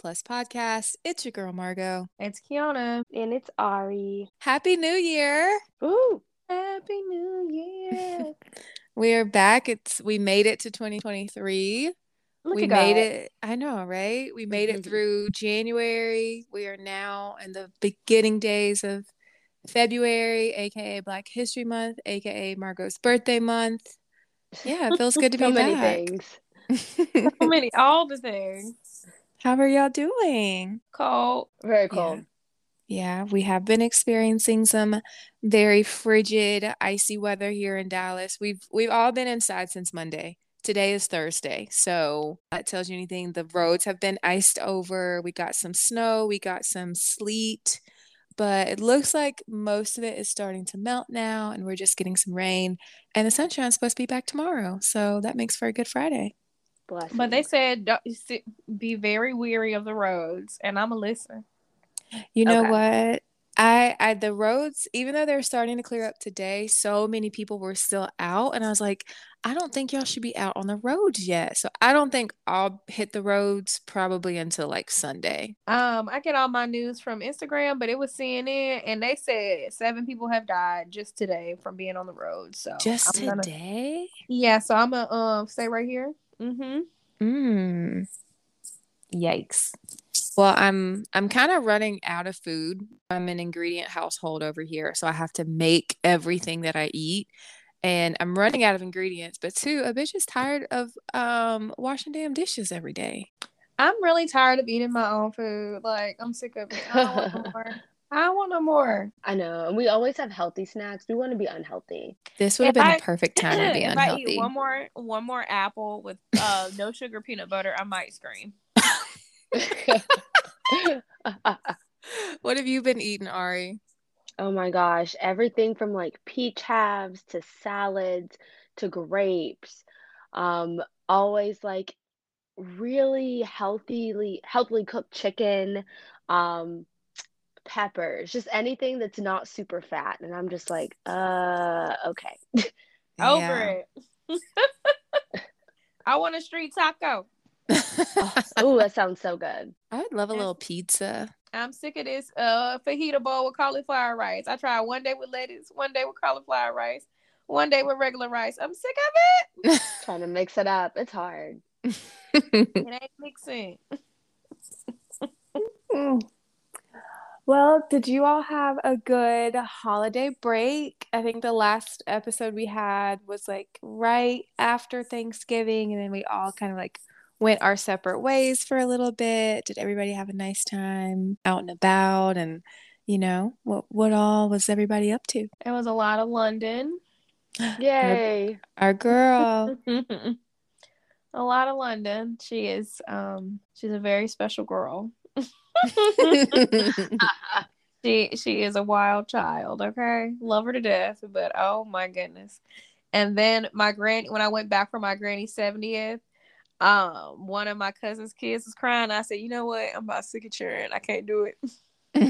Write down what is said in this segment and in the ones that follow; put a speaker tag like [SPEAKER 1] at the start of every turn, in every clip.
[SPEAKER 1] Plus podcast. It's your girl, Margot.
[SPEAKER 2] It's Kiana.
[SPEAKER 3] And it's Ari.
[SPEAKER 1] Happy New Year.
[SPEAKER 3] Ooh.
[SPEAKER 2] Happy New Year.
[SPEAKER 1] we are back. It's we made it to 2023.
[SPEAKER 3] Look
[SPEAKER 1] we
[SPEAKER 3] at
[SPEAKER 1] made
[SPEAKER 3] God.
[SPEAKER 1] it. I know, right? We made it mm-hmm. through January. We are now in the beginning days of February, aka Black History Month, aka Margot's birthday month. Yeah, it feels good to be
[SPEAKER 3] so many
[SPEAKER 1] back.
[SPEAKER 3] things.
[SPEAKER 2] so many, all the things.
[SPEAKER 1] How are y'all doing?
[SPEAKER 2] Cold.
[SPEAKER 3] Very cold.
[SPEAKER 1] Yeah, we have been experiencing some very frigid, icy weather here in Dallas. We've we've all been inside since Monday. Today is Thursday. So that tells you anything. The roads have been iced over. We got some snow, we got some sleet, but it looks like most of it is starting to melt now and we're just getting some rain. And the sunshine's supposed to be back tomorrow. So that makes for a good Friday.
[SPEAKER 3] Bless.
[SPEAKER 2] But they said sit- be very weary of the roads, and I'm a listen.
[SPEAKER 1] You know
[SPEAKER 3] Okay.
[SPEAKER 1] what? I, I the roads, even though they're starting to clear up today, so many people were still out, and I was like, I don't think y'all should be out on the roads yet. So I don't think I'll hit the roads probably until like Sunday.
[SPEAKER 2] Um, I get all my news from Instagram, but it was CNN, and they said seven people have died just today from being on the road. So
[SPEAKER 1] Just
[SPEAKER 2] I'm gonna-
[SPEAKER 1] today?
[SPEAKER 2] yeah. So I'm gonna um stay right here. Mm-hmm.
[SPEAKER 1] Mm. Yikes. Well, I'm I'm kind of running out of food. I'm an ingredient household over here, so I have to make everything that I eat. And I'm running out of ingredients, but two, a bitch is tired of um washing damn dishes every day.
[SPEAKER 2] I'm really tired of eating my own food. Like I'm sick of it. I want no more. I don't want no more.
[SPEAKER 3] I know. And we always have healthy snacks. We want to be unhealthy.
[SPEAKER 1] This would have
[SPEAKER 2] If
[SPEAKER 1] been
[SPEAKER 2] I-
[SPEAKER 1] the perfect time to be
[SPEAKER 2] if I eat
[SPEAKER 1] unhealthy.
[SPEAKER 2] one more one more apple with uh no sugar peanut butter, I might scream.
[SPEAKER 1] What have you been eating, Ari?
[SPEAKER 3] oh my gosh. Everything from like peach halves to salads to grapes. Um, always like really healthily healthily cooked chicken, um, peppers, just anything that's not super fat. And I'm just like, uh, okay.
[SPEAKER 2] Over it. I want a street taco.
[SPEAKER 3] Oh, that sounds so good.
[SPEAKER 1] I would love a little pizza.
[SPEAKER 2] I'm sick of this uh fajita bowl with cauliflower rice. I tried one day with lettuce, one day with cauliflower rice, one day with regular rice. I'm sick of it.
[SPEAKER 3] Trying to mix it up. It's hard.
[SPEAKER 2] it. It ain't mixing.
[SPEAKER 1] Well, did you all have a good holiday break? I think the last episode we had was like right after Thanksgiving, and then we all kind of like went our separate ways for a little bit. Did everybody have a nice time out and about? And you know, what what all was everybody up to?
[SPEAKER 2] It was a lot of London.
[SPEAKER 3] Yay.
[SPEAKER 1] Our girl.
[SPEAKER 2] a lot of London. She is um she's a very special girl. She she is a wild child, okay? Love her to death, but oh my goodness. And then my granny when I went back for my granny's 70th, um, one of my cousin's kids was crying. I said, you know what? I'm about sick of cheering. I can't do it.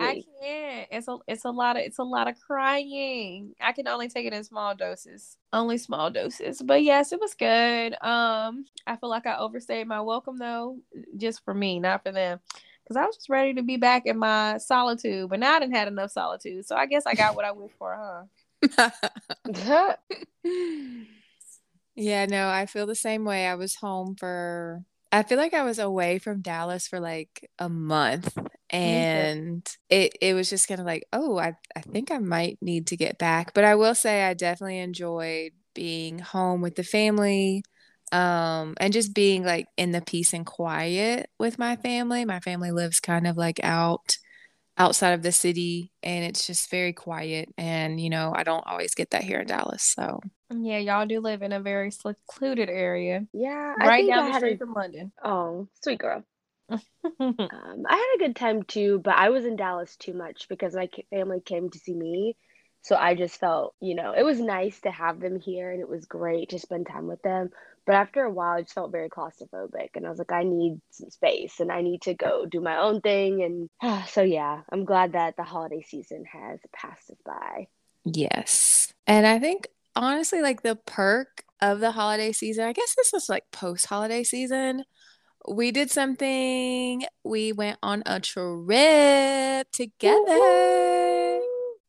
[SPEAKER 2] I
[SPEAKER 3] Wait.
[SPEAKER 2] can't. It's a it's a lot of it's a lot of crying. I can only take it in small doses. Only small doses. But yes, it was good. Um, I feel like I overstayed my welcome though, just for me, not for them. Cause I was just ready to be back in my solitude, but now I didn't had enough solitude. So I guess I got what I wished for, huh?
[SPEAKER 1] Yeah, no, I feel the same way. I was home for, I feel like I was away from Dallas for like a month and it it was just kind of like, oh, I I think I might need to get back. But I will say I definitely enjoyed being home with the family um and just being like in the peace and quiet with my family. My family lives kind of like out outside of the city and it's just very quiet and you know, I don't always get that here in Dallas. So
[SPEAKER 2] Yeah, y'all do live in a very secluded area,
[SPEAKER 3] Yeah, I
[SPEAKER 2] right
[SPEAKER 3] think
[SPEAKER 2] down
[SPEAKER 3] I
[SPEAKER 2] the street
[SPEAKER 3] a
[SPEAKER 2] from London.
[SPEAKER 3] oh, sweet girl. Um, I had a good time too, but I was in Dallas too much because my family came to see me. So I just felt, you know, it was nice to have them here and it was great to spend time with them. But after a while, I just felt very claustrophobic and I was like, I need some space and I need to go do my own thing. And so, yeah, I'm glad that the holiday season has passed us by.
[SPEAKER 1] Yes. And I think honestly, like the perk of the holiday season, I guess this is like post holiday season, we did something. We went on a trip together.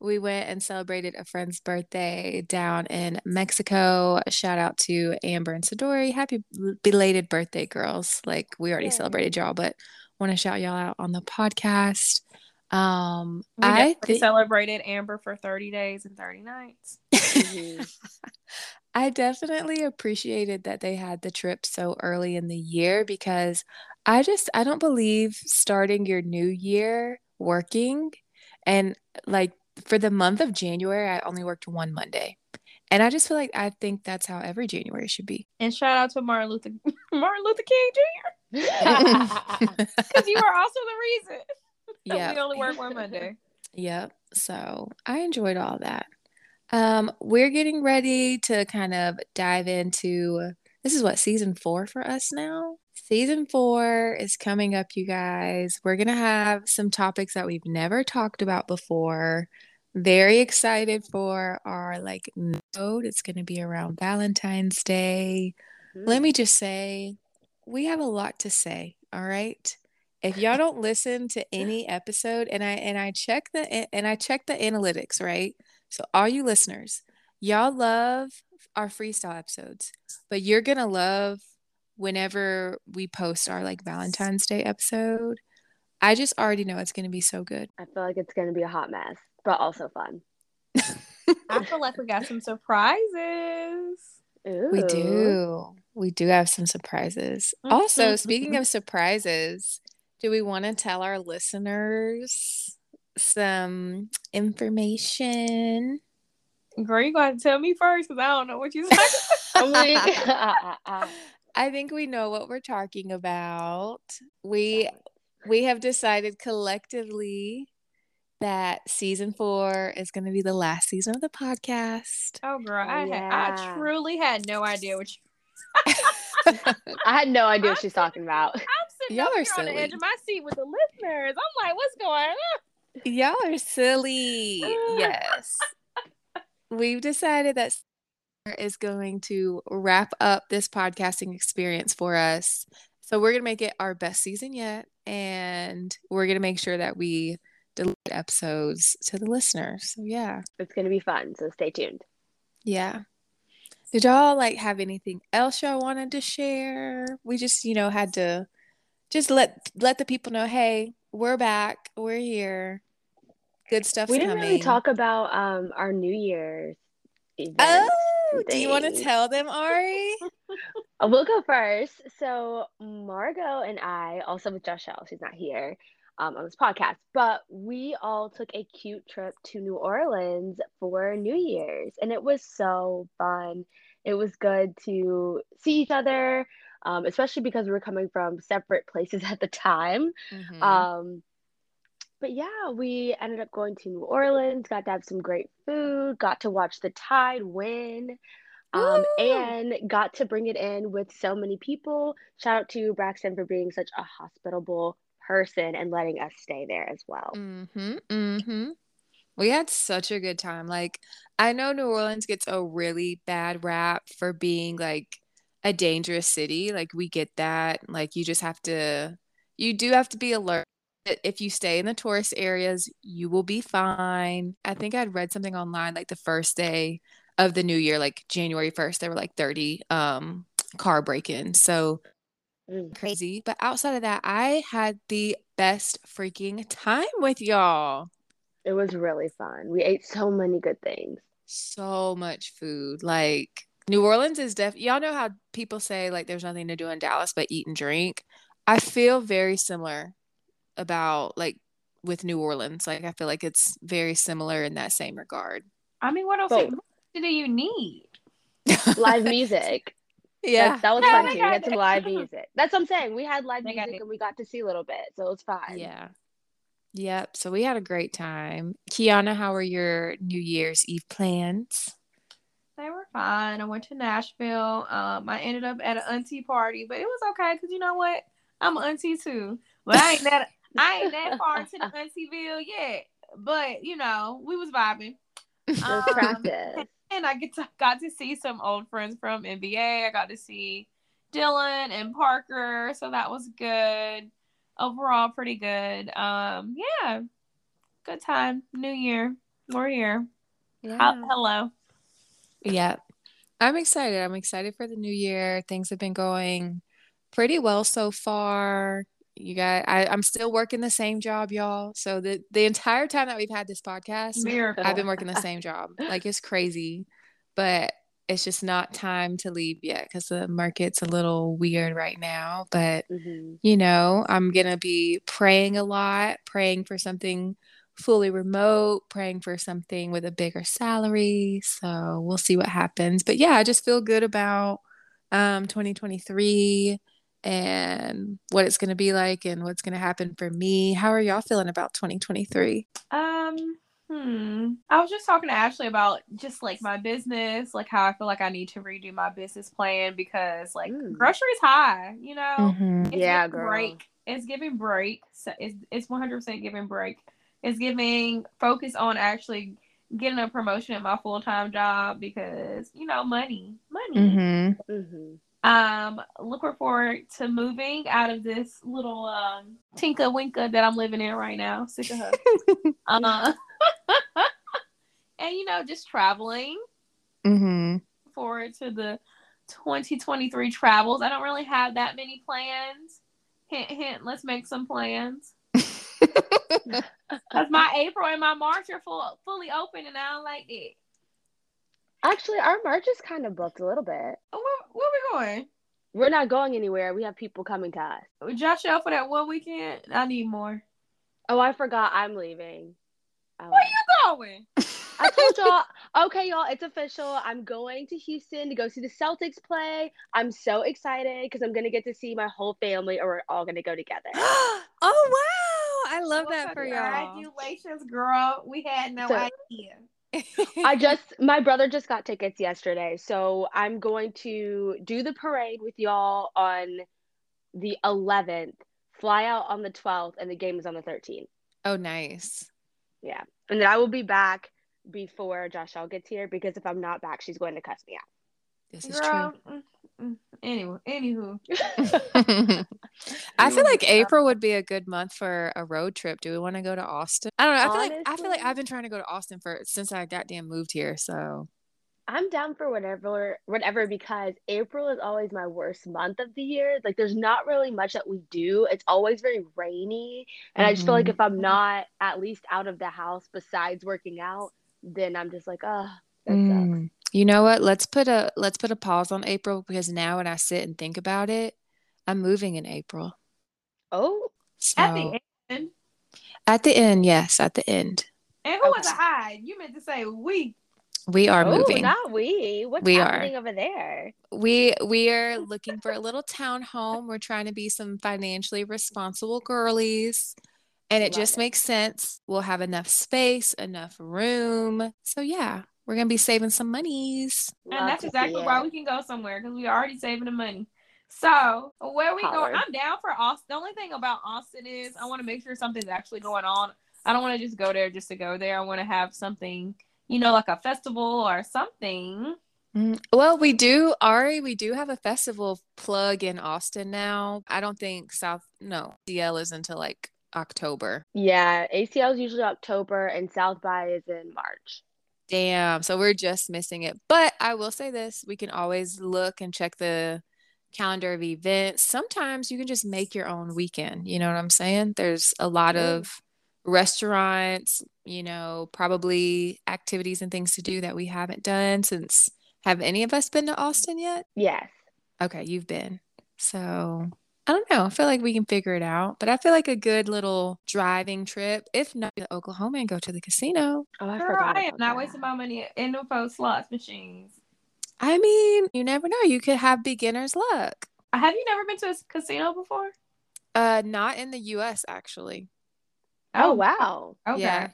[SPEAKER 1] We went and celebrated a friend's birthday down in Mexico. Shout out to Amber and Sadori. Happy belated birthday, girls. Like we already celebrated y'all, but want to shout y'all out on the podcast. Um,
[SPEAKER 2] We
[SPEAKER 1] I think
[SPEAKER 2] celebrated Amber for 30 days and 30 nights.
[SPEAKER 1] I definitely appreciated that they had the trip so early in the year because I just I don't believe starting your new year working and like for the month of January I only worked one Monday. And I just feel like I think that's how every January should be.
[SPEAKER 2] And shout out to Martin Luther Martin Luther King Jr. because you are also the reason.
[SPEAKER 1] Yeah.
[SPEAKER 2] we only work one Monday.
[SPEAKER 1] Yep. So I enjoyed all that. Um, we're getting ready to kind of dive into this is what season four for us now. Season four is coming up, you guys. We're gonna have some topics that we've never talked about before. Very excited for our like node. It's gonna be around Valentine's Day. Let me just say, we have a lot to say, all right? If y'all don't listen to any episode and I and I check the and I check the analytics, right? So all you listeners, y'all love our freestyle episodes, but you're going to love whenever we post our like Valentine's Day episode. I just already know it's going to be so good.
[SPEAKER 3] I feel like it's gonna be a hot mess, but also fun.
[SPEAKER 2] I feel like we got some surprises.
[SPEAKER 1] We do. We do have some surprises. Also,
[SPEAKER 2] Mhm,
[SPEAKER 1] speaking of surprises, do we want to tell our listeners some information?
[SPEAKER 2] Girl, you got to tell me first because I don't know what you're talking
[SPEAKER 3] Oh my-
[SPEAKER 1] I think we know what we're talking about. We we have decided collectively that season 4 is going to be the last season of the podcast.
[SPEAKER 2] Oh, girl,
[SPEAKER 3] Oh,
[SPEAKER 2] I, had,
[SPEAKER 3] yeah.
[SPEAKER 2] I truly had no idea what you.
[SPEAKER 3] I had no idea what she's talking about.
[SPEAKER 2] I'm
[SPEAKER 1] Y'all are
[SPEAKER 2] here on the edge of my seat with the listeners. I'm like, what's going on?
[SPEAKER 1] Y'all are silly. Yes. We've decided that is going to wrap up this podcasting experience for us. So we're going to make it our best season yet. And we're going to make sure that we deliver episodes to the listeners. So yeah.
[SPEAKER 3] It's gonna be fun, so stay tuned.
[SPEAKER 1] Yeah. Did y'all like have anything else y'all wanted to share? We just, you know, had to just let let the people know, hey, we're back. We're here. Good stuff.
[SPEAKER 3] we didn't
[SPEAKER 1] coming.
[SPEAKER 3] really talk about um our New Year's.
[SPEAKER 1] Oh, do you want to tell them, Ari?
[SPEAKER 3] Uh, We'll go first. So Margot and I, also with Joshelle, she's not here um, on this podcast, but we all took a cute trip to New Orleans for New Year's, and it was so fun. It was good to see each other, um, especially because we were coming from separate places at the time.
[SPEAKER 1] Mhm.
[SPEAKER 3] Um, but yeah, we ended up going to New Orleans, got to have some great food, got to watch the Tide win, um, and got to bring it in with so many people. Shout out to Braxton for being such a hospitable person and letting us stay there as well.
[SPEAKER 1] Mm-hmm. Mm-hmm. We had such a good time. Like, I know New Orleans gets a really bad rap for being like a dangerous city. Like, we get that. Like, you just have to, you do have to be alert. If you stay in the tourist areas, you will be fine. I think I'd read something online like the first day of the new year, like January 1st, there were like 30 um car break-ins. So
[SPEAKER 3] Mm.
[SPEAKER 1] crazy. But outside of that, I had the best freaking time with y'all.
[SPEAKER 3] It was really fun. We ate so many good things.
[SPEAKER 1] So much food. Like New Orleans is def y'all know how people say like there's nothing to do in Dallas but eat and drink. I feel very similar about like with New Orleans. Like I feel like it's very similar in that same regard.
[SPEAKER 2] I mean, what else
[SPEAKER 3] Both.
[SPEAKER 2] do you need?
[SPEAKER 3] Live music.
[SPEAKER 1] Yeah.
[SPEAKER 3] That, that was
[SPEAKER 2] Yeah,
[SPEAKER 3] fun
[SPEAKER 2] they
[SPEAKER 3] too. We had some live music. That's what I'm saying. We had live
[SPEAKER 2] They
[SPEAKER 3] music and we got to see a little bit, so it was fine.
[SPEAKER 1] Yeah. Yep. So we had a great time. Kiana, how were your New Year's Eve plans?
[SPEAKER 2] They were fine. I went to Nashville. Um, I ended up at an auntie party, but it was okay because you know what? I'm an auntie too. But I ain't that I ain't that far to the auntieville yet. But you know, we was vibing. Um, and I get to, got to see some old friends from NBA. I got to see Dylan and Parker. So that was good. Overall, pretty good. Um, yeah, good time. New year, we're here.
[SPEAKER 1] Yeah.
[SPEAKER 2] Hello.
[SPEAKER 1] Yeah. I'm excited. I'm excited for the new year. Things have been going pretty well so far. You got I, I'm still working the same job, y'all. So the the entire time that we've had this podcast,
[SPEAKER 2] Miracle.
[SPEAKER 1] I've been working the same job. Like it's crazy. But it's just not time to leave yet because the market's a little weird right now. But
[SPEAKER 3] hmm
[SPEAKER 1] you know, I'm gonna be praying a lot, praying for something fully remote, praying for something with a bigger salary. So we'll see what happens. But yeah, I just feel good about um 2023 and what it's gonna be like and what's gonna happen for me. How are y'all feeling about 2023?
[SPEAKER 2] Um, hmm. I was just talking to Ashley about just like my business, like how I feel like I need to redo my business plan because like
[SPEAKER 3] Mm.
[SPEAKER 2] groceries high, you know.
[SPEAKER 1] Mhm.
[SPEAKER 2] It's
[SPEAKER 3] Yeah,
[SPEAKER 2] giving
[SPEAKER 3] girl.
[SPEAKER 2] break. It's giving break. So it's it's one hundred percent giving break. It's giving focus on actually getting a promotion at my full time job because you know money, money.
[SPEAKER 1] Mhm.
[SPEAKER 3] hmm
[SPEAKER 2] Um, looking forward to moving out of this little um tinka winka that I'm living in right now. Sick of her. uh, and you know, just traveling.
[SPEAKER 1] Mm-hmm.
[SPEAKER 2] Forward to the 2023 travels. I don't really have that many plans. Hint, hint. Let's make some plans. Cause my April and my March are full, fully open, and I don't like it.
[SPEAKER 3] Actually, our March is kind of booked a little bit.
[SPEAKER 2] Oh, Where, where we going?
[SPEAKER 3] We're not going anywhere. We have people coming to us.
[SPEAKER 2] Josh out for that one weekend. I need more.
[SPEAKER 3] Oh, I forgot I'm leaving. Oh.
[SPEAKER 2] Where you going?
[SPEAKER 3] I told y'all. Okay, y'all, it's official. I'm going to Houston to go see the Celtics play. I'm so excited because I'm gonna get to see my whole family, or we're all gonna go together.
[SPEAKER 1] oh wow. I love that for y'all.
[SPEAKER 2] Congratulations, girl. We had no
[SPEAKER 3] So-
[SPEAKER 2] idea.
[SPEAKER 3] I just my brother just got tickets yesterday, so I'm going to do the parade with y'all on the 11th, fly out on the 12th, and the game is on the 13th.
[SPEAKER 1] Oh nice.
[SPEAKER 3] Yeah, and then I will be back before Joshelle gets here because if I'm not back, she's going to cuss me out.
[SPEAKER 1] This is
[SPEAKER 2] Girl. mm, mm. Anyway, anywho.
[SPEAKER 1] I feel like April would be a good month for a road trip. Do we want to go to Austin? I don't know. I feel like I feel like I've been trying to go to Austin for since I goddamn moved here. So
[SPEAKER 3] I'm down for whatever, whatever, because April is always my worst month of the year. Like, there's not really much that we do. It's always very rainy, and I just feel like
[SPEAKER 1] Mhm.
[SPEAKER 3] if I'm not at least out of the house besides working out, then I'm just like, oh.
[SPEAKER 1] Mm. you know what? Let's put a let's put a pause on April because now when I sit and think about it, I'm moving in April.
[SPEAKER 3] Oh,
[SPEAKER 1] So
[SPEAKER 2] At the end.
[SPEAKER 1] at the end, yes, at the end,
[SPEAKER 2] And who was
[SPEAKER 3] Okay.
[SPEAKER 2] the I? You meant to say we.
[SPEAKER 1] we are
[SPEAKER 3] oh,
[SPEAKER 1] moving.
[SPEAKER 3] not we. What's
[SPEAKER 1] We are.
[SPEAKER 3] over there?
[SPEAKER 1] We we are looking for a little townhome. We're trying to be some financially responsible girlies. And it
[SPEAKER 3] Love
[SPEAKER 1] just
[SPEAKER 3] it.
[SPEAKER 1] makes sense. We'll have enough space, enough room. So yeah, we're gonna be saving some monies.
[SPEAKER 3] Love
[SPEAKER 2] and that's exactly why we can go somewhere because we are already saving the money. So where we go? I'm down for Austin. The only thing about Austin is I want to make sure something's actually going on. I don't want to just go there just to go there. I want to have something, you know, like a festival or something.
[SPEAKER 1] Mm, Well, we do, Ari, we do have a festival plug in Austin now. I don't think South, no, DL is until like October.
[SPEAKER 3] Yeah, ACL is usually October, and South by is in March.
[SPEAKER 1] Damn. So we're just missing it. But I will say this, we can always look and check the calendar of events. Sometimes you can just make your own weekend. You know what I'm saying? There's a lot of restaurants, you know, probably activities and things to do that we haven't done since have any of us been to Austin yet?
[SPEAKER 3] Yes.
[SPEAKER 1] Okay, you've been. So I don't know. I feel like we can figure it out. But I feel like a good little driving trip, if not to Oklahoma and go to the casino.
[SPEAKER 3] Oh, I
[SPEAKER 2] Girl,
[SPEAKER 3] forgot
[SPEAKER 2] I am not
[SPEAKER 3] that.
[SPEAKER 2] wasting my money in no post slots machines.
[SPEAKER 1] I mean, you never know. You could have beginner's luck.
[SPEAKER 2] Have you never been to a casino before?
[SPEAKER 1] Uh, not in the US actually.
[SPEAKER 3] Oh, wow.
[SPEAKER 2] Okay.
[SPEAKER 1] Yeah.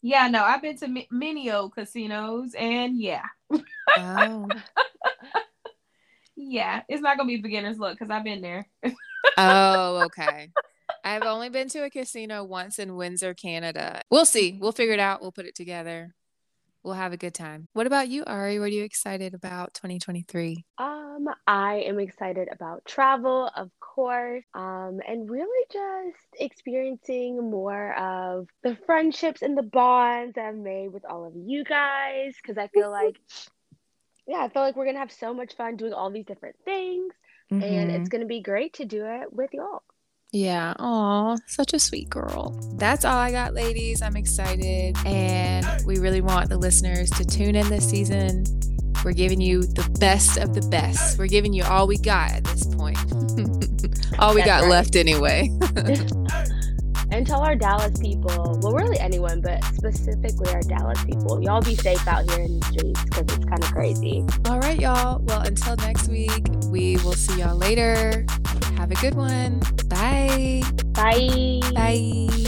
[SPEAKER 2] Yeah, no, I've been to mi- many old casinos, and yeah,
[SPEAKER 1] Oh.
[SPEAKER 2] yeah, it's not gonna be beginner's luck because I've been there.
[SPEAKER 1] Oh, okay. I've only been to a casino once in Windsor, Canada. We'll see. We'll figure it out. We'll put it together. We'll have a good time. What about you, Ari? What are you excited about 2023?
[SPEAKER 3] Um, I am excited about travel, of course, um, and really just experiencing more of the friendships and the bonds I've made with all of you guys. Because I feel like, yeah, I feel like we're gonna have so much fun doing all these different things, mm-hmm. and it's gonna be great to do it with y'all.
[SPEAKER 1] Yeah. Oh, such a sweet girl. That's all I got, ladies. I'm excited. And we really want the listeners to tune in this season. We're giving you the best of the best. We're giving you all we got at this point. all we That's got right. left, anyway.
[SPEAKER 3] and tell our Dallas people, well, really anyone, but specifically our Dallas people, y'all be safe out here in the streets because it's kind of crazy.
[SPEAKER 1] All right, y'all. Well, until next week, we will see y'all later. Have a good one. Bye.
[SPEAKER 3] Bye.
[SPEAKER 1] Bye.